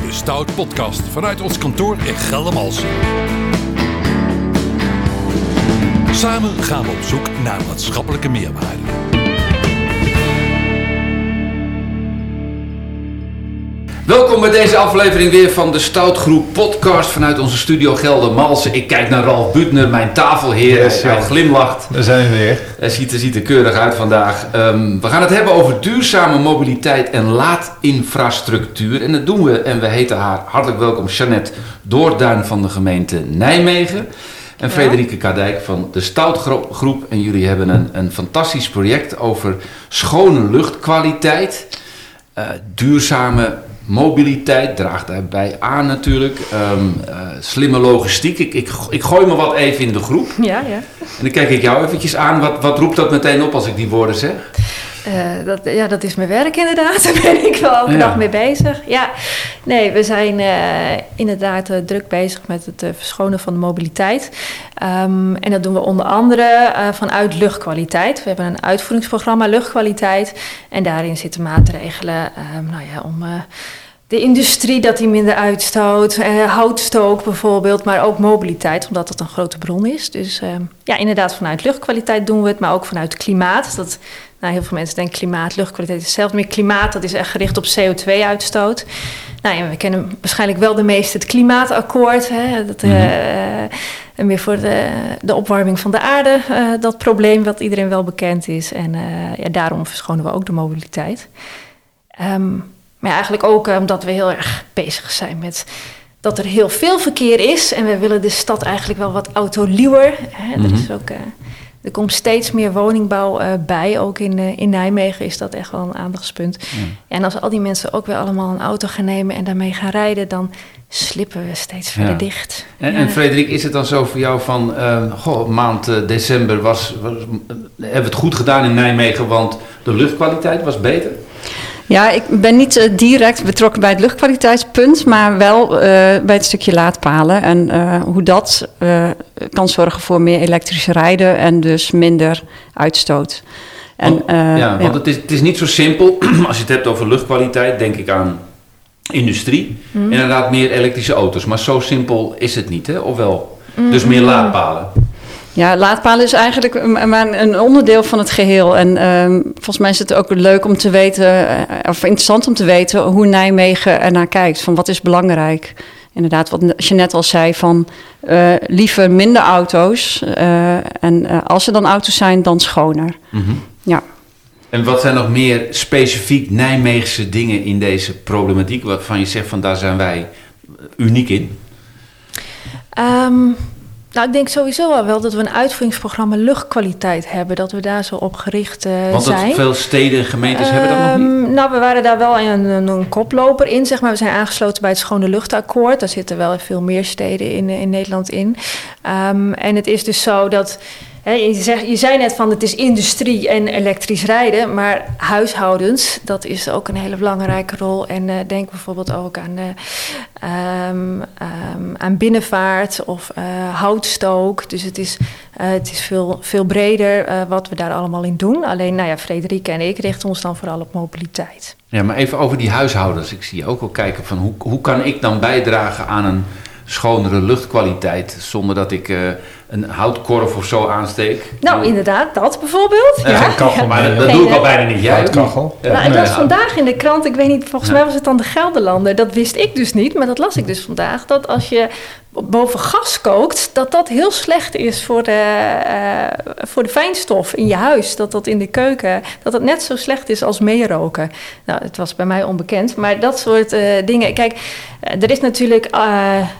bij de Stout Podcast vanuit ons kantoor in Geldermalsen. Samen gaan we op zoek naar maatschappelijke meerwaarde. Welkom bij deze aflevering weer van de Stoutgroep podcast vanuit onze studio Geldermalsen. Ik kijk naar Ralf Butner, mijn tafelheer. Yes, hij glimlacht. Daar zijn we weer. Hij ziet, er- ziet er keurig uit vandaag. Ehm, we gaan het hebben over duurzame mobiliteit en laadinfrastructuur. En dat doen we en we heten haar hartelijk welkom Jeannette Doorduin van de gemeente Nijmegen. En Frederike Kadijk van de Stoutgroep. En jullie hebben een, een fantastisch project over schone luchtkwaliteit. Eh, duurzame mobiliteit draagt daarbij aan natuurlijk. Ehm, eh, slimme logistiek. Ik, ik, ik gooi me wat even in de groep. Ja, ja. En dan kijk ik jou eventjes aan. Wat, wat roept dat meteen op als ik die woorden zeg? Eh, dat, ja, dat is mijn werk inderdaad. Daar ben ik wel elke Ja. dag mee bezig. Ja, nee, we zijn eh, inderdaad eh, druk bezig met het verschonen van de mobiliteit. Ehm, en dat doen we onder andere vanuit luchtkwaliteit. We hebben een uitvoeringsprogramma luchtkwaliteit. En daarin zitten maatregelen ehm, nou ja, om... eh, de industrie dat die minder uitstoot, eh, houtstook bijvoorbeeld, maar ook mobiliteit, omdat dat een grote bron is. Dus eh, ja, inderdaad, vanuit luchtkwaliteit doen we het, maar ook vanuit klimaat. Dat, nou, heel veel mensen denken klimaat, luchtkwaliteit is hetzelfde. Maar klimaat, dat is echt gericht op CO2-uitstoot. Nou ja, we kennen waarschijnlijk wel de meeste het klimaatakkoord. Hè, dat, eh, en weer voor de, de opwarming van de aarde, eh, dat probleem wat iedereen wel bekend is. En eh, ja, daarom verschonen we ook de mobiliteit. Ehm, maar eigenlijk ook eh, omdat we heel erg bezig zijn met dat er heel veel verkeer is. En we willen de stad eigenlijk wel wat autoluwer. Hè. Mhm. Er, is ook, eh, er komt steeds meer woningbouw eh, bij. Ook in, in Nijmegen is dat echt wel een aandachtspunt. En als al die mensen ook weer allemaal een auto gaan nemen en daarmee gaan rijden... dan slippen we steeds verder Ja. dicht. En, Ja. en Frederik, is het dan zo voor jou van, goh, maand december was, was, hebben we het goed gedaan in Nijmegen, want de luchtkwaliteit was beter? Ja, ik ben niet eh, direct betrokken bij het luchtkwaliteitspunt, maar wel eh, bij het stukje laadpalen. En eh, hoe dat kan zorgen voor meer elektrisch rijden en dus minder uitstoot. En, Want- ja, want Het, is, het is niet zo simpel. Als je het hebt over luchtkwaliteit, denk ik aan industrie. Mhm. Inderdaad, meer elektrische auto's. Maar zo simpel is het niet, hè? Of wel? Mhm. Dus meer laadpalen. Ja, laadpalen is eigenlijk een- maar een onderdeel van het geheel. En ehm, volgens mij is het ook leuk om te weten, eh, of interessant om te weten, hoe Nijmegen ernaar kijkt. Van wat is belangrijk? Inderdaad, wat je net al zei, van eh, liever minder auto's. eh, en als er dan auto's zijn, dan schoner. Mhm. Ja. En wat zijn nog meer specifiek Nijmeegse dingen in deze problematiek... waarvan je zegt van daar zijn wij uniek in? Ehm, nou, ik denk sowieso wel dat we een uitvoeringsprogramma luchtkwaliteit hebben. Dat we daar zo op gericht eh, Want dat zijn. veel steden en gemeentes hebben dat nog niet. Ehm, Nou, we waren daar wel een, een, een koploper in, zeg maar. We zijn aangesloten bij het Schone Luchtakkoord. Daar zitten wel veel meer steden in, eh, in Nederland in. Ehm, en het is dus zo dat... Je, zegt, je zei net van het is industrie en elektrisch rijden, maar huishoudens, dat is ook een hele belangrijke rol. En eh, denk bijvoorbeeld ook aan, eh, ehm, ehm, aan binnenvaart of eh, houtstook. Dus het is, het is veel, veel breder wat we daar allemaal in doen. Alleen, nou ja, Frederike en ik richten ons dan vooral op mobiliteit. Ja, maar even over die huishoudens. Ik zie ook wel kijken van hoe, hoe kan ik dan bijdragen aan een schonere luchtkwaliteit... zonder dat ik een houtkorf of zo aansteek? Nou, inderdaad, dat bijvoorbeeld. Ja, kachel Maar dat, doe ik al bijna niet. Jij? Houtkachel. Ja, nou, ik las vandaag in de krant, ik weet niet, volgens Ja. mij was het dan de Gelderlander. Dat wist ik dus niet, maar dat las ik dus vandaag. Dat als je boven gas kookt, dat dat heel slecht is voor de, eh, voor de fijnstof in je huis. Dat dat in de keuken, dat dat net zo slecht is als meeroken. Nou, het was bij mij onbekend, maar dat soort eh, dingen. Kijk, eh, er is natuurlijk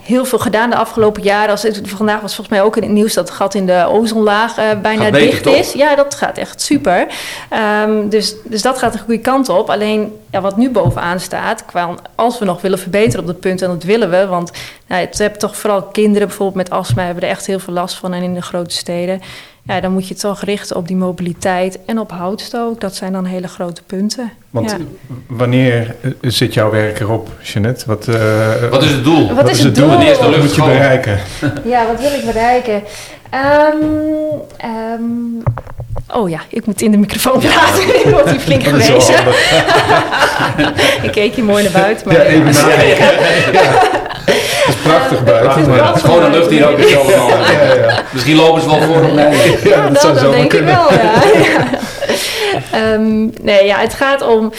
heel veel gedaan de afgelopen jaren. Als vandaag was volgens mij ook in het nieuws dat het gat in de ozonlaag bijna beter, dicht toch? is. Ja, dat gaat echt super. Ehm, dus, dus dat gaat de goede kant op. Alleen ja, wat nu bovenaan staat, als we nog willen verbeteren op dat punt, en dat willen we, want nou, het hebben toch vooral kinderen bijvoorbeeld met astma hebben er echt heel veel last van en in de grote steden. Ja, dan moet je het toch richten op die mobiliteit en op houtstook. Dat zijn dan hele grote punten. Want Ja. wanneer eh, zit jouw werk erop, Jeannette? Wat, eh, Wat is het doel? Wat is het doel? De wat lucht moet je bereiken? Ja, wat wil ik bereiken? Ehm, ehm, Oh ja, ik moet in de microfoon praten. ik word hier flink gewezen. ik keek hier mooi naar buiten. Maar Ja, even nadenken. Het is prachtig buiten. Het is maar- Het is gewoon de lucht hier ook is allemaal. Ja, ja. Misschien lopen ze wel voor op mij. Ja, dat zou dat zomaar denk kunnen. ik wel, ja. Ja. Ehm, nee, ja, het gaat om...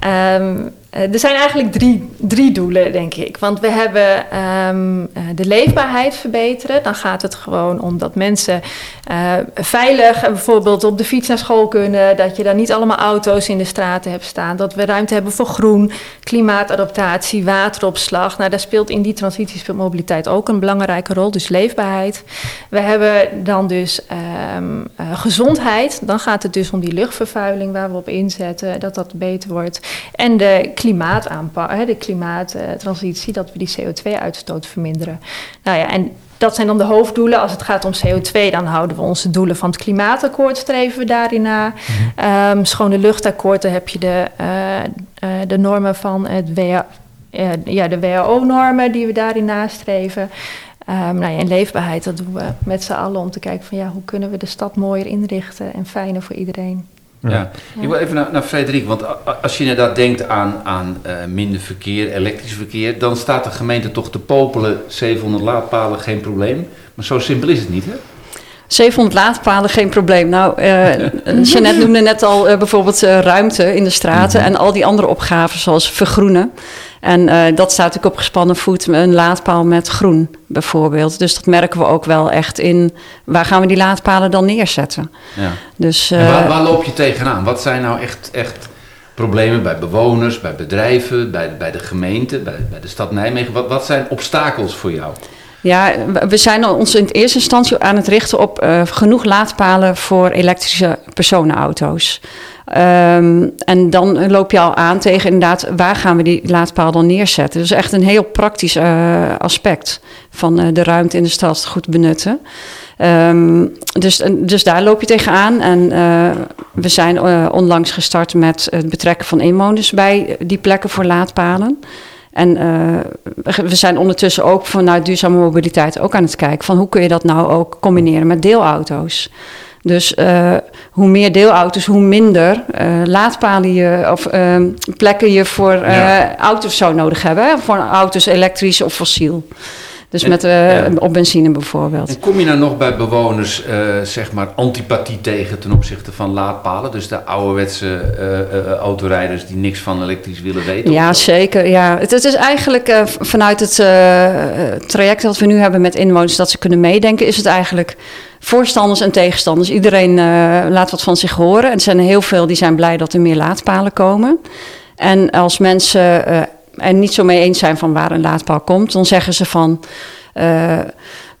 ehm, eh, er zijn eigenlijk drie, drie doelen, denk ik. Want we hebben ehm, eh, de leefbaarheid verbeteren. Dan gaat het gewoon om dat mensen eh, veilig eh, bijvoorbeeld op de fiets naar school kunnen. Dat je dan niet allemaal auto's in de straten hebt staan. Dat we ruimte hebben voor groen, klimaatadaptatie, wateropslag. Nou, daar speelt in die transitie speelt mobiliteit ook een belangrijke rol. Dus leefbaarheid. We hebben dan dus ehm, eh, gezondheid. Dan gaat het dus om die luchtvervuiling waar we op inzetten. Dat dat beter wordt. En de klimaataanpak, de klimaattransitie. Dat we die CO2-uitstoot verminderen. Nou ja, en dat zijn dan de hoofddoelen. Als het gaat om CO2, dan houden we onze doelen van het klimaatakkoord, streven we daarin na. Ehm, schone luchtakkoord, daar heb je de, eh, eh, de normen van het WA, eh, ja, de WHO-normen die we daarin nastreven. Ehm nou ja, en leefbaarheid, dat doen we met z'n allen om te kijken van ja, hoe kunnen we de stad mooier inrichten en fijner voor iedereen. Ja. Ik wil even naar, Frederik, want als je inderdaad denkt aan, aan eh, minder verkeer, elektrisch verkeer, dan staat de gemeente toch te popelen 700 laadpalen, geen probleem. Maar zo simpel is het niet, hè? 700 laadpalen, geen probleem. Nou, Jeannette noemde net al eh, bijvoorbeeld eh, ruimte in de straten en al die andere opgaven zoals vergroenen. En dat staat natuurlijk op gespannen voet, een laadpaal met groen bijvoorbeeld. Dus dat merken we ook wel echt in, waar gaan we die laadpalen dan neerzetten? Ja. Dus, waar, waar loop je tegenaan? Wat zijn nou echt, echt problemen bij bewoners, bij bedrijven, bij, bij de gemeente, bij, bij de stad Nijmegen? Wat, wat zijn obstakels voor jou? Ja, we- zijn ons in eerste instantie aan het richten op eh, genoeg laadpalen voor elektrische personenauto's. Ehm, en dan loop je al aan tegen inderdaad, waar gaan we die laadpaal dan neerzetten? Dus echt een heel praktisch eh, aspect van eh, de ruimte in de stad goed benutten. Ehm, dus, dus daar loop je tegenaan. En we zijn onlangs gestart met het betrekken van inwoners bij die plekken voor laadpalen. En eh, we zijn ondertussen ook vanuit duurzame mobiliteit ook aan het kijken van hoe kun je dat nou ook combineren met deelauto's. Dus eh, hoe meer deelauto's, hoe minder eh, laadpalen je of eh, plekken je voor Ja. auto's zou nodig hebben. Voor auto's elektrisch of fossiel. Dus En- met, eh, ja. op benzine bijvoorbeeld. En kom je nou nog bij bewoners, eh, zeg maar, antipathie tegen ten opzichte van laadpalen? Dus de ouderwetse eh, autorijders die niks van elektrisch willen weten? Ja, zeker. Ja. Het, het is eigenlijk vanuit het traject dat we nu hebben met inwoners dat ze kunnen meedenken, is het eigenlijk voorstanders en tegenstanders. Iedereen laat wat van zich horen. En er zijn er heel veel die zijn blij dat er meer laadpalen komen. En als mensen er niet zo mee eens zijn van waar een laadpaal komt, dan zeggen ze van. eh,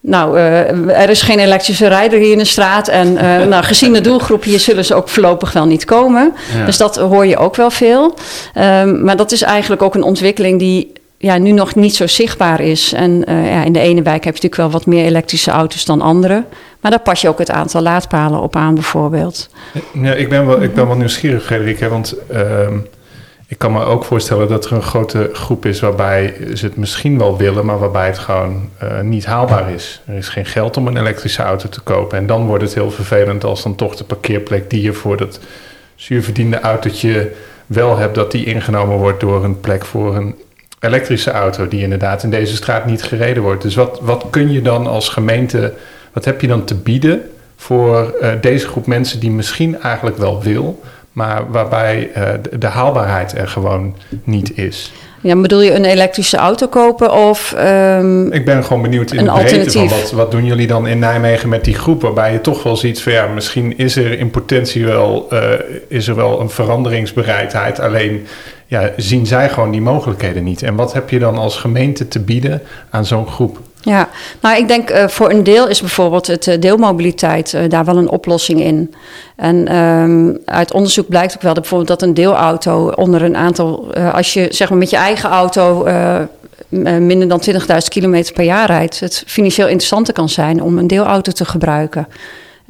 nou, eh, er is geen elektrische rijder hier in de straat. En eh, nou, gezien de doelgroep hier zullen ze ook voorlopig wel niet komen. Ja. Dus dat hoor je ook wel veel. Ehm, maar dat is eigenlijk ook een ontwikkeling die ja, nu nog niet zo zichtbaar is. En ja, in de ene wijk heb je natuurlijk wel wat meer elektrische auto's dan andere. Maar daar pas je ook het aantal laadpalen op aan, bijvoorbeeld. Ja, ik, ben wel, ik ben wel nieuwsgierig, Frederik. Hè, want ehm, ik kan me ook voorstellen dat er een grote groep is waarbij ze het misschien wel willen, maar waarbij het gewoon eh, niet haalbaar is. Er is geen geld om een elektrische auto te kopen. En dan wordt het heel vervelend als dan toch de parkeerplek die je voor dat zuurverdiende autootje wel hebt, dat die ingenomen wordt door een plek voor een elektrische auto die inderdaad in deze straat niet gereden wordt. Dus wat, wat kun je dan als gemeente, wat heb je dan te bieden voor eh, deze groep mensen die misschien eigenlijk wel wil, maar waarbij eh, de, haalbaarheid er gewoon niet is? Ja, bedoel je een elektrische auto kopen of... ehm, Ik ben gewoon benieuwd in Een de breedte van wat, wat doen jullie dan in Nijmegen met die groep, waarbij je toch wel ziet van ja, misschien is er in potentie wel, eh, is er wel een veranderingsbereidheid, alleen ja, zien zij gewoon die mogelijkheden niet. En wat heb je dan als gemeente te bieden aan zo'n groep? Ja, nou ik denk eh, voor een deel is bijvoorbeeld het eh, deelmobiliteit eh, daar wel een oplossing in. En ehm, uit onderzoek blijkt ook wel dat bijvoorbeeld dat een deelauto onder een aantal, als je zeg maar met je eigen auto minder dan 20.000 kilometer per jaar rijdt, het financieel interessanter kan zijn om een deelauto te gebruiken.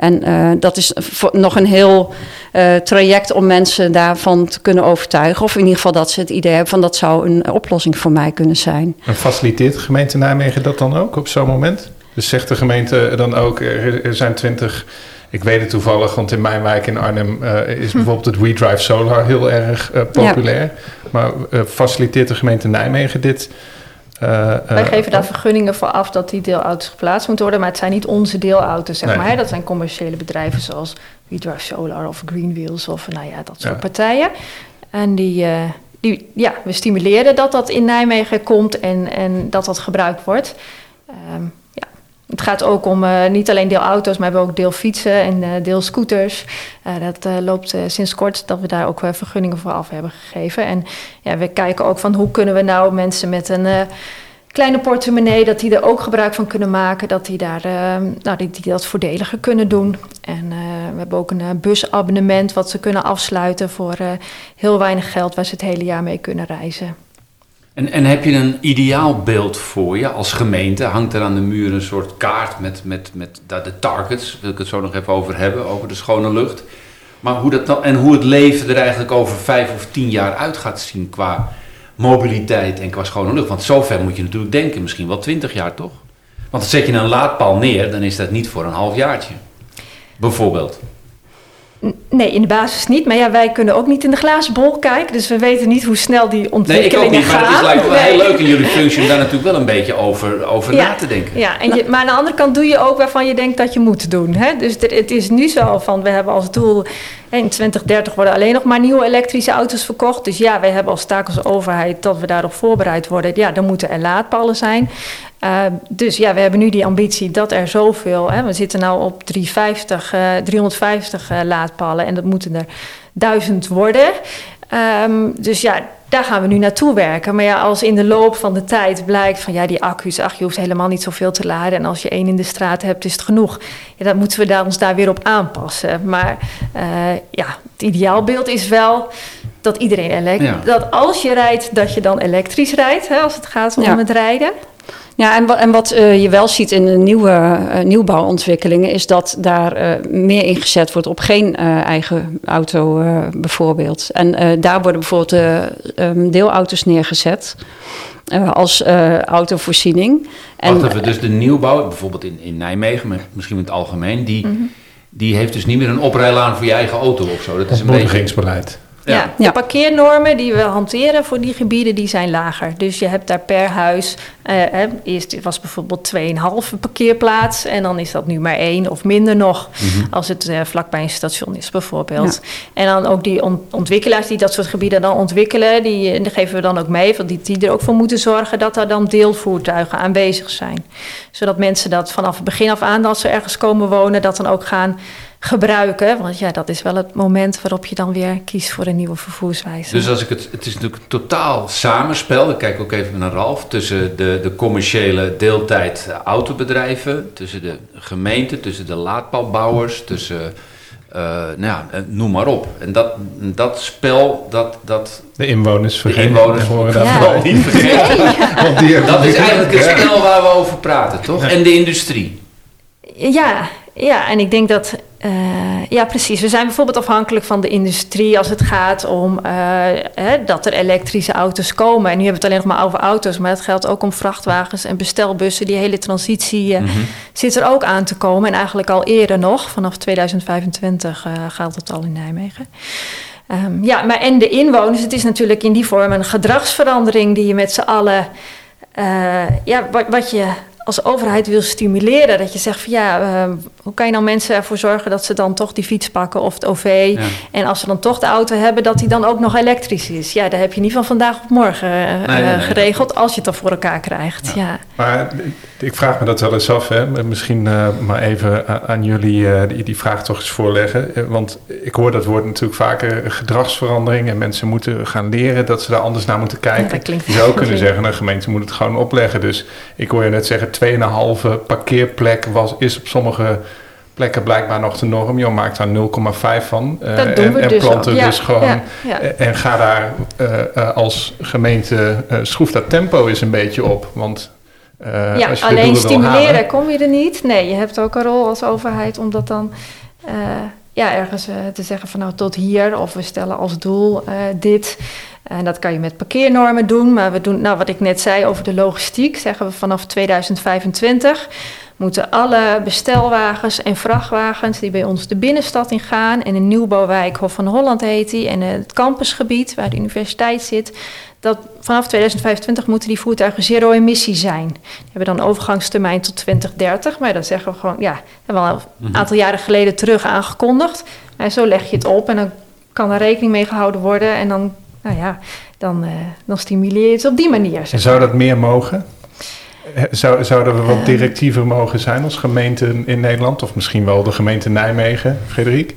En eh, dat is nog een heel eh, traject om mensen daarvan te kunnen overtuigen. Of in ieder geval dat ze het idee hebben van dat zou een oplossing voor mij kunnen zijn. En faciliteert de gemeente Nijmegen dat dan ook op zo'n moment? Dus zegt de gemeente dan ook, er zijn twintig Ik weet het toevallig, want in mijn wijk in Arnhem uh, is bijvoorbeeld het WeDrive Solar heel erg populair. Ja. Maar faciliteert de gemeente Nijmegen dit? Wij geven daar vergunningen voor af dat die deelauto's geplaatst moeten worden, maar het zijn niet onze deelauto's, zeg nee. maar. Hè? Dat zijn commerciële bedrijven zoals WeDrive Solar of Greenwheels of nou ja, dat soort ja. partijen. En die, die, ja, we stimuleren dat dat in Nijmegen komt en, en dat dat gebruikt wordt. Um, ja. Het gaat ook om uh, niet alleen deelauto's, maar we hebben ook deelfietsen en uh, dat loopt sinds kort dat we daar ook vergunningen voor af hebben gegeven. En ja, we kijken ook van hoe kunnen we nou mensen met een kleine portemonnee, dat die er ook gebruik van kunnen maken, dat die, daar, nou, die, die dat voordeliger kunnen doen. En we hebben ook een busabonnement wat ze kunnen afsluiten voor heel weinig geld, waar ze het hele jaar mee kunnen reizen. En, en heb je een ideaal beeld voor je als gemeente? Hangt er aan de muur een soort kaart met, met, met de targets? Wil ik het zo nog even over hebben, over de schone lucht. Maar hoe dat en hoe het leven er eigenlijk over vijf of tien jaar uit gaat zien qua mobiliteit en qua schone lucht. Want zover moet je natuurlijk denken, misschien wel twintig jaar toch? Want zet je een laadpaal neer, dan is dat niet voor een half jaartje. Bijvoorbeeld. Nee, in de basis niet. Maar ja, wij kunnen ook niet in de glazen bol kijken. Dus we weten niet hoe snel die ontwikkelingen gaan. Nee, ik ook niet. Maar het is lijkt me nee. heel leuk in jullie functie om daar natuurlijk wel een beetje over, over ja, na te denken. Ja, en je, maar aan de andere kant doe je ook waarvan je denkt dat je moet doen. Hè? Dus het is nu zo van, we hebben als doel... in 2030 worden alleen nog maar nieuwe elektrische auto's verkocht. Dus ja, wij hebben als taak als overheid dat we daarop voorbereid worden. Ja, dan moeten er laadpalen zijn. Uh, dus ja, we hebben nu die ambitie dat er zoveel... Hè, we zitten nu op 350, uh, 350 uh, laadpalen en dat moeten er duizend worden. Um, dus ja, daar gaan we nu naartoe werken. Maar ja, als in de loop van de tijd blijkt van ja, die accu's, ach, je hoeft helemaal niet zoveel te laden. En als je één in de straat hebt, is het genoeg. Ja, dan moeten we daar, ons daar weer op aanpassen. Maar uh, ja, het ideaalbeeld is wel dat iedereen elektrisch... Ja. Dat als je rijdt, dat je dan elektrisch rijdt, hè, als het gaat om ja. het rijden. Ja, en, en wat uh, je wel ziet in de nieuwe uh, nieuwbouwontwikkelingen is dat daar uh, meer ingezet wordt op geen eigen auto bijvoorbeeld. En daar worden bijvoorbeeld um, deelauto's neergezet als autovoorziening. En, Wacht even, dus de nieuwbouw, bijvoorbeeld in, in Nijmegen, maar misschien in het algemeen, die, mm -hmm. die heeft dus niet meer een oprijlaan voor je eigen auto of zo. Dat is een beetje... Ja. ja. de parkeernormen die we hanteren voor die gebieden, die zijn lager. Dus je hebt daar per huis, uh, eerst was bijvoorbeeld 2,5 parkeerplaats en dan is dat nu maar één of minder nog, mm -hmm. als het uh, vlakbij een station is bijvoorbeeld. Ja. En dan ook die on ontwikkelaars die dat soort gebieden dan ontwikkelen, die, die geven we dan ook mee, want die, die er ook voor moeten zorgen dat er dan deelvoertuigen aanwezig zijn. Zodat mensen dat vanaf het begin af aan, als ze ergens komen wonen, dat dan ook gaan gebruiken. Want ja, dat is wel het moment waarop je dan weer kiest voor een nieuwe vervoerswijze. Dus als ik het, het is natuurlijk een totaal samenspel. Ik kijk ook even naar Ralf. Tussen de, de commerciële deeltijd autobedrijven, tussen de gemeente, tussen de laadpaalbouwers, tussen. Uh, nou ja, noem maar op. En dat, dat spel, dat... dat de inwoners vergeten. De inwoners horen dat vooral niet vergeten. Ja. Want die dat is eigenlijk het spel waar we over praten, toch? Ja. En de industrie. Ja, ja, en ik denk dat, uh, ja precies, we zijn bijvoorbeeld afhankelijk van de industrie als het gaat om uh, hè, dat er elektrische auto's komen. En nu hebben we het alleen nog maar over auto's, maar het geldt ook om vrachtwagens en bestelbussen. Die hele transitie uh, mm -hmm. zit er ook aan te komen en eigenlijk al eerder nog, vanaf 2025 geldt het al in Nijmegen. Um, ja, maar en de inwoners, het is natuurlijk in die vorm een gedragsverandering die je met z'n allen, ja, wat, wat je als overheid wil stimuleren. Dat je zegt van ja, uh, hoe kan je nou mensen ervoor zorgen dat ze dan toch die fiets pakken of het OV. Ja. En als ze dan toch de auto hebben, dat die dan ook nog elektrisch is. Ja, daar heb je niet van vandaag op morgen uh, nee, nee, geregeld nee. als je het dan voor elkaar krijgt. Ja. ja. Maar ik vraag me dat wel eens af. Hè. Misschien uh, maar even aan jullie die, die vraag toch eens voorleggen. Want ik hoor dat woord natuurlijk vaker gedragsverandering. En mensen moeten gaan leren dat ze daar anders naar moeten kijken. je zou kunnen zeggen, een gemeente moet het gewoon opleggen. Dus ik hoor je net zeggen 2,5 parkeerplek was, is op sommige plekken blijkbaar nog de norm. Je maakt daar 0,5 van. Uh, dat doen we en, dus planten ja, dus gewoon. Ja, ja. En ga daar uh, uh, als gemeente, schroef dat tempo eens een beetje op. Want ja, als je alleen stimuleren halen, kom je er niet. Nee, je hebt ook een rol als overheid om dat dan ja, ergens te zeggen van nou tot hier. Of we stellen als doel dit. En dat kan je met parkeernormen doen. Maar we doen, nou, wat ik net zei over de logistiek, zeggen we vanaf 2025 moeten alle bestelwagens en vrachtwagens die bij ons de binnenstad in gaan... en de nieuwbouwwijk Hof van Holland heet die... en het campusgebied waar de universiteit zit... dat vanaf 2025 moeten die voertuigen zero-emissie zijn. Die hebben dan overgangstermijn tot 2030. Maar dat zeggen we gewoon, ja, hebben we al een aantal jaren geleden terug aangekondigd. Maar zo leg je het op en dan kan er rekening mee gehouden worden... en dan, nou ja, dan, uh, dan stimuleer je het op die manier. En zou dat meer mogen? Zou, zouden we wat directiever mogen zijn als gemeente in Nederland? Of misschien wel de gemeente Nijmegen, Frederik?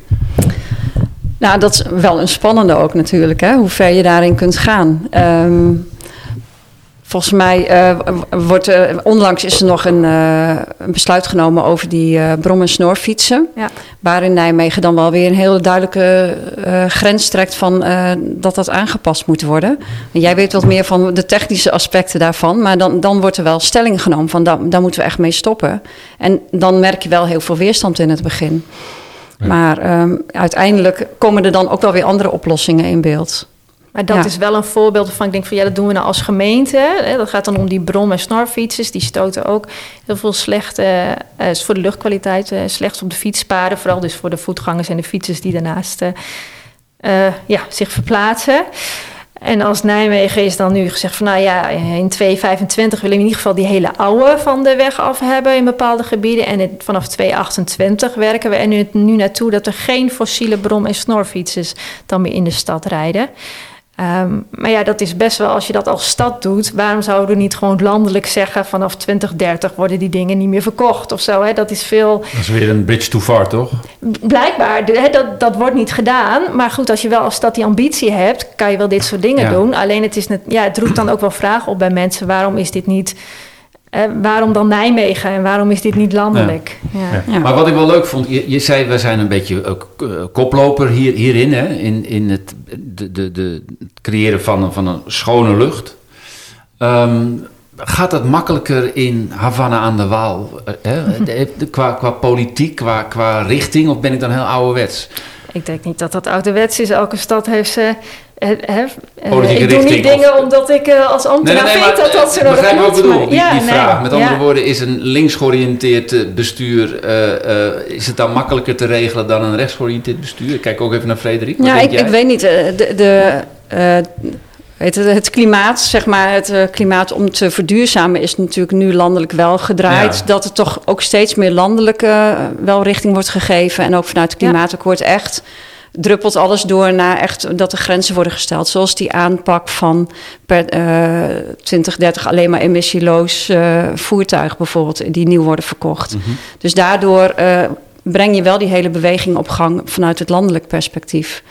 Nou, dat is wel een spannende ook natuurlijk, hè? hoe ver je daarin kunt gaan. Um, volgens mij uh, wordt uh, onlangs is er nog een, uh, een besluit genomen over die brom- en snorfietsen. Ja. Waarin Nijmegen dan wel weer een hele duidelijke grens trekt van dat dat aangepast moet worden. En jij weet wat meer van de technische aspecten daarvan. Maar dan, dan wordt er wel stelling genomen van daar, daar moeten we echt mee stoppen. En dan merk je wel heel veel weerstand in het begin. Ja. Maar um, uiteindelijk komen er dan ook wel weer andere oplossingen in beeld. Maar dat ja. is wel een voorbeeld van, ik denk van ja, dat doen we nou als gemeente. Hè. Dat gaat dan om die brom- en snorfietsers. Die stoten ook heel veel slechte, uh, is voor de luchtkwaliteit, uh, slechts op de fietspaden. Vooral dus voor de voetgangers en de fietsers die daarnaast uh, ja, zich verplaatsen. En als Nijmegen is dan nu gezegd van nou ja, in 2025 willen we in ieder geval die hele oude van de weg af hebben in bepaalde gebieden. En het, vanaf 2028 werken we er nu, nu naartoe dat er geen fossiele brom- en snorfietsers dan meer in de stad rijden. Um, maar ja, dat is best wel, als je dat als stad doet, waarom zouden we niet gewoon landelijk zeggen vanaf 2030 worden die dingen niet meer verkocht of zo? Hè? Dat is veel. Dat is weer een bridge too far, toch? Blijkbaar, hè, dat, dat wordt niet gedaan. Maar goed, als je wel als stad die ambitie hebt, kan je wel dit soort dingen ja. doen. Alleen het, is net, ja, het roept dan ook wel vragen op bij mensen: waarom is dit niet. Uh, waarom dan Nijmegen en waarom is dit niet landelijk? Ja. Ja. Ja. Maar wat ik wel leuk vond, je, je zei we zijn een beetje uh, koploper hier, hierin, hè? In, in het, de, de, de, het creëren van, van een schone lucht. Um, gaat dat makkelijker in Havana aan de Waal? Uh, hè? qua, qua politiek, qua, qua richting, of ben ik dan heel ouderwets? Ik denk niet dat dat ouderwets is. Elke stad heeft ze. He, he, Politieke ik doe richting, niet dingen of... omdat ik uh, als ambtenaar nee, maar, dat dat zo nodig is. Begrijp ik bedoel, die, ja, die nee, vraag. Met andere ja. woorden, is een links georiënteerd bestuur, uh, uh, is het dan makkelijker te regelen dan een rechts georiënteerd bestuur? Ik kijk ook even naar Frederik. Ja, ik, ik, weet niet. De, de, het, het, klimaat, zeg maar, het uh, klimaat om te verduurzamen is natuurlijk nu landelijk wel gedraaid. Ja. Dat er toch ook steeds meer landelijke uh, wel richting wordt gegeven. En ook vanuit het klimaatakkoord ja. echt druppelt alles door naar echt dat er grenzen worden gesteld. Zoals die aanpak van per uh, 2030 alleen maar emissieloos uh, voertuigen bijvoorbeeld, die nieuw worden verkocht. Mm -hmm. Dus daardoor uh, breng je wel die hele beweging op gang vanuit het landelijk perspectief.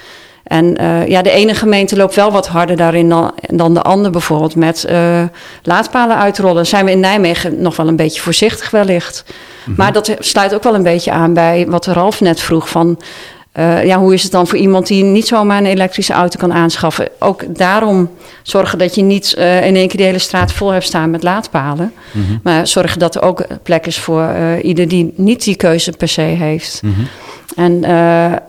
En ja, de ene gemeente loopt wel wat harder daarin dan, dan de andere. Bijvoorbeeld met laadpalen uitrollen. Zijn we in Nijmegen nog wel een beetje voorzichtig wellicht. Mm -hmm. Maar dat sluit ook wel een beetje aan bij wat Ralf net vroeg. Van, uh, ja, hoe is het dan voor iemand die niet zomaar een elektrische auto kan aanschaffen? Ook daarom zorgen dat je niet in één keer de hele straat vol hebt staan met laadpalen. Mm -hmm. Maar zorgen dat er ook plek is voor ieder die niet die keuze per se heeft. Mm -hmm. En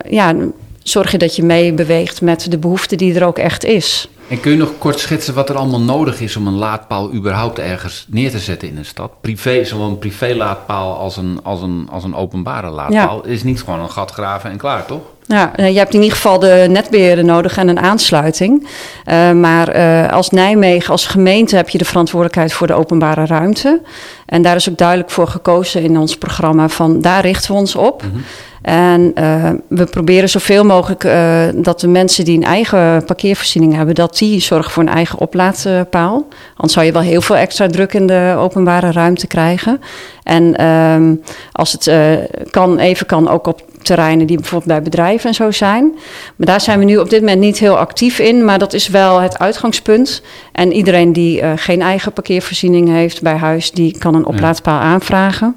ja zorg je dat je mee beweegt met de behoefte die er ook echt is. En kun je nog kort schetsen wat er allemaal nodig is om een laadpaal überhaupt ergens neer te zetten in een stad? Privé, zowel een privé-laadpaal als een, als, een, als een openbare laadpaal. Ja. is niet gewoon een gat graven en klaar, toch? Ja, je hebt in ieder geval de netbeheerder nodig en een aansluiting. Uh, maar uh, als Nijmegen, als gemeente, heb je de verantwoordelijkheid voor de openbare ruimte. En daar is ook duidelijk voor gekozen in ons programma van daar richten we ons op. Mm -hmm. En uh, we proberen zoveel mogelijk uh, dat de mensen die een eigen parkeervoorziening hebben, dat die zorgen voor een eigen oplaadpaal. Anders zou je wel heel veel extra druk in de openbare ruimte krijgen. En um, als het uh, kan, even kan ook op terreinen die bijvoorbeeld bij bedrijven en zo zijn. Maar daar zijn we nu op dit moment niet heel actief in, maar dat is wel het uitgangspunt. En iedereen die geen eigen parkeervoorziening heeft bij huis, die kan een oplaadpaal aanvragen.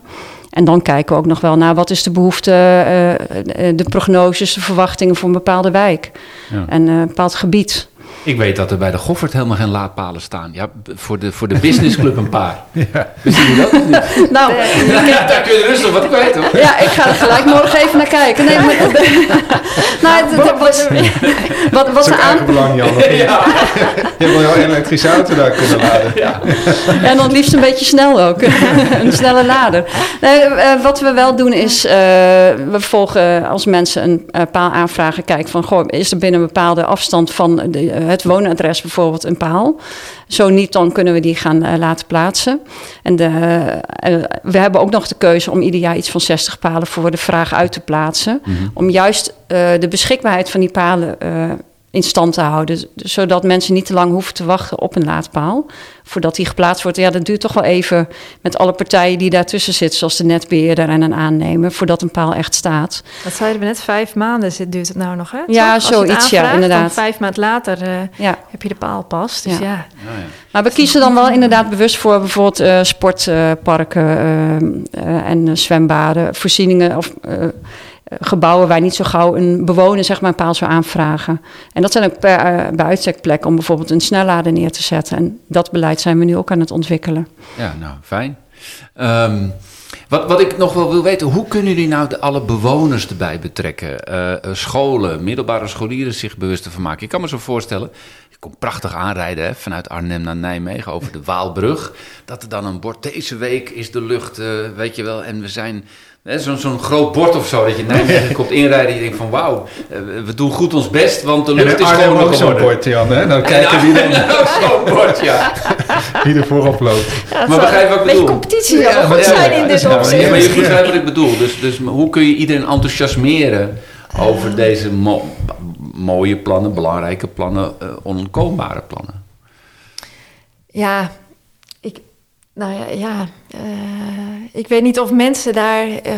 En dan kijken we ook nog wel naar wat is de behoefte, uh, de prognoses, de verwachtingen voor een bepaalde wijk ja. en uh, een bepaald gebied. Ik weet dat er bij de Goffert helemaal geen laadpalen staan. Ja, voor de, voor de businessclub een paar. Ja. Je dat niet? Nou, ja, daar kun je rustig wat kwijt hoor. Ja, ik ga er gelijk morgen even naar kijken. Nee, maar, nou, het, het was, wat, wat een aan... belang, Jan. Ja. Je wil jou een elektrische auto daar kunnen laden. En dan het liefst een beetje snel ook. een snelle lader. Nee, eh, wat we wel doen is, eh, we volgen als mensen een eh, paal aanvragen, kijken van, goh, is er binnen een bepaalde afstand van de, het woonadres bijvoorbeeld een paal? Zo niet, dan kunnen we die gaan eh, laten plaatsen. En de, eh, we hebben ook nog de keuze om ieder jaar iets van 60 palen voor de vraag uit te plaatsen. Om juist eh, de beschikbaarheid van die palen eh, in stand te houden. Zodat mensen niet te lang hoeven te wachten op een laadpaal. Voordat die geplaatst wordt. Ja, dat duurt toch wel even met alle partijen die daartussen zitten. Zoals de netbeheerder en een aannemer. Voordat een paal echt staat. Dat zeiden we net, vijf maanden zit- duurt het nou nog, hè? Ja? Als zoiets, ja, inderdaad. Vijf maanden later eh, Ja. heb je de paal pas. Dus Ja. ja. Maar we kiezen dan wel inderdaad bewust voor bijvoorbeeld eh, sportparken eh, eh, en zwembaden, voorzieningen of gebouwen waar niet zo gauw een bewoner zeg maar, een paal zou aanvragen. En dat zijn ook eh, bij uitstek plekken om bijvoorbeeld een snellader neer te zetten. En dat beleid zijn we nu ook aan het ontwikkelen. Ja, nou, fijn. Ehm, wat, wat ik nog wel wil weten, hoe kunnen jullie nou de, alle bewoners erbij betrekken? Eh, eh, scholen, middelbare scholieren zich bewust ervan maken. Ik kan me zo voorstellen, je komt prachtig aanrijden hè, vanuit Arnhem naar Nijmegen over de Waalbrug. Dat er dan een bord, deze week is de lucht, eh, weet je wel, en we zijn... Zo'n zo'n groot bord of zo, dat je Nijmegen komt inrijden en je denkt van wauw, eh, we doen goed ons best, want de lucht is gewoon ook zo'n bord, Jan. Hè? Dan kijken wie, dan, Zo'n bord, ja. wie er voorop loopt. Ja, Maar begrijp wat ik Een beetje bedoel? competitie Ja, goed ja, zijn in dit opzicht. Ja, maar je begrijpt wat ik bedoel. Dus, dus hoe kun je iedereen enthousiasmeren over deze mo- mooie plannen, belangrijke plannen, onontkombare plannen? Ja, nou ja, ja eh, ik weet niet of mensen daar. eh,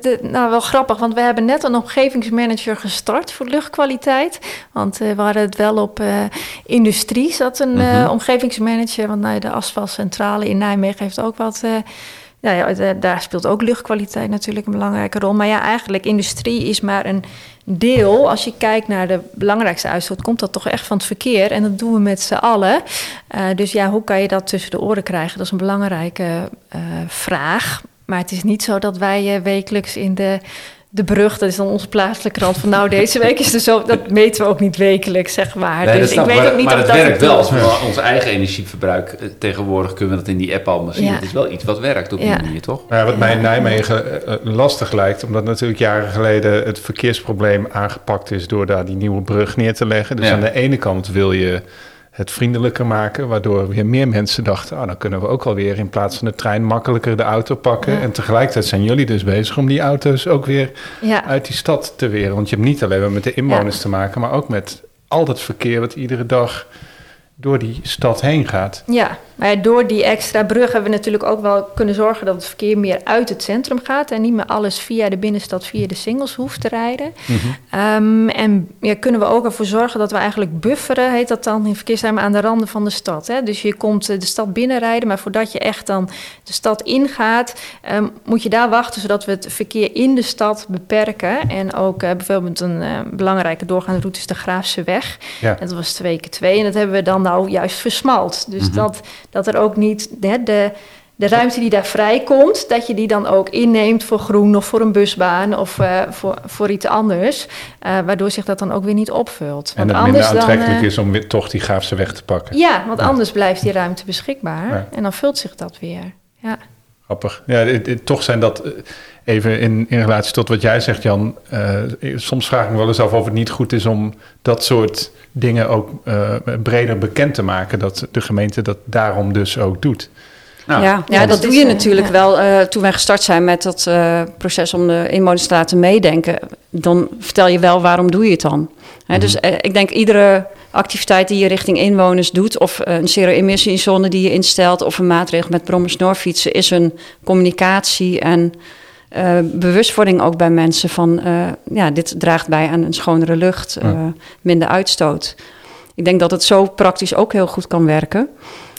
de- nou, wel grappig, want we hebben net een omgevingsmanager gestart voor luchtkwaliteit. Want eh, we hadden het wel op industrie, zat een Mhm. omgevingsmanager. Want nou, de asfaltcentrale in Nijmegen heeft ook wat. nou ja, da- daar speelt ook luchtkwaliteit natuurlijk een belangrijke rol. Maar ja, eigenlijk industrie is maar een deel. Als je kijkt naar de belangrijkste uitstoot, komt dat toch echt van het verkeer. En dat doen we met z'n allen. Eh, dus ja, hoe kan je dat tussen de oren krijgen? Dat is een belangrijke eh, vraag. Maar het is niet zo dat wij eh, wekelijks in de, de brug, dat is dan onze plaatselijke krant, van nou deze week is er zo, dat meten we ook niet wekelijks, zeg maar. Nee, dus ik snap weet maar, ook niet maar of dat werkt het wel. Als we ons eigen energieverbruik eh, tegenwoordig kunnen we dat in die app allemaal zien. Ja. Het is wel iets wat werkt op die Ja. manier, toch? Nou ja, wat mij in Nijmegen eh, eh, lastig lijkt, omdat natuurlijk jaren geleden het verkeersprobleem aangepakt is door daar die nieuwe brug neer te leggen. Dus Ja. aan de ene kant wil je het vriendelijker maken, waardoor weer meer mensen dachten, oh, dan kunnen we ook alweer in plaats van de trein makkelijker de auto pakken. Ja. En tegelijkertijd zijn jullie dus bezig om die auto's ook weer Ja. uit die stad te weren. Want je hebt niet alleen maar met de inwoners te maken, maar ook met al dat verkeer wat iedere dag door die stad heen gaat. Ja, maar door die extra brug hebben we natuurlijk ook wel kunnen zorgen dat het verkeer meer uit het centrum gaat en niet meer alles via de binnenstad, via de singles hoeft te rijden. Ehm, en ja, kunnen we ook ervoor zorgen dat we eigenlijk bufferen, heet dat dan in verkeerstermen, aan de randen van de stad. Hè? Dus je komt eh, de stad binnenrijden, maar voordat je echt dan de stad ingaat, ehm, moet je daar wachten zodat we het verkeer in de stad beperken. En ook eh, bijvoorbeeld een eh, belangrijke doorgaande route is de Graafse Weg. Ja. Dat was twee keer twee. En dat hebben we dan nou juist versmalt. Dus Mhm. dat, dat er ook niet hè, de, de ruimte die daar vrijkomt, dat je die dan ook inneemt voor groen of voor een busbaan of eh, voor, voor iets anders. eh, waardoor zich dat dan ook weer niet opvult. En het minder dan, aantrekkelijk eh, is om weer toch die Graafse weg te pakken. Ja, want Ja. anders blijft die ruimte beschikbaar. Ja. En dan vult zich dat weer. Ja. Grappig. Ja, dit- dit- toch zijn dat, even in, in relatie tot wat jij zegt, Jan. eh, soms vraag ik me wel eens af of het niet goed is om dat soort dingen ook eh, breder bekend te maken. Dat de gemeente dat daarom dus ook doet. Nou, ja, ja, dat doe je natuurlijk ja. wel. eh, toen wij gestart zijn met dat eh, proces om de inwoners te laten meedenken, dan vertel je wel waarom doe je het dan. Hè, Dus ik denk iedere activiteit die je richting inwoners doet, of een zero-emissiezone die je instelt, of een maatregel met brommersnoorfietsen, is een communicatie en eh, bewustwording ook bij mensen van, eh, ja, dit draagt bij aan een schonere lucht, eh, Ja. minder uitstoot. Ik denk dat het zo praktisch ook heel goed kan werken.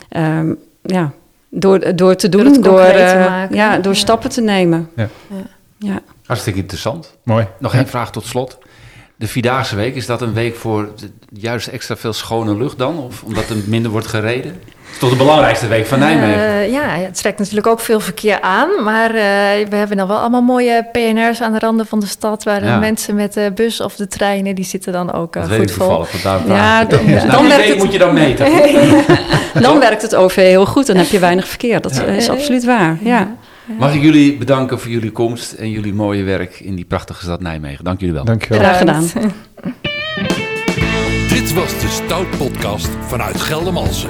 Ehm, ja, door, door te doen, het door, concreet te maken. ja, door Ja. stappen te nemen. Ja. Ja. Hartstikke interessant. Mooi. Nog één vraag tot slot. De Vierdaagse Week, is dat een week voor juist extra veel schone lucht dan? Of omdat er minder wordt gereden? Toch de belangrijkste week van Nijmegen. Eh, ja, het trekt natuurlijk ook veel verkeer aan. Maar eh, we hebben dan wel allemaal mooie PNR's aan de randen van de stad. Waar Ja. mensen met de bus of de treinen, die zitten dan ook eh, weet goed ik vol. toevallig. want daarom Ja, dan- nou, dan die werkt week het- moet je dan meten. Dan werkt het OV heel goed. Dan heb je weinig verkeer. Dat Ja. is absoluut waar. Ja. Mag ik jullie bedanken voor jullie komst en jullie mooie werk in die prachtige stad Nijmegen. Dank jullie wel. Dankjewel. Graag gedaan. Dit was de Stout Podcast vanuit Geldermalsen.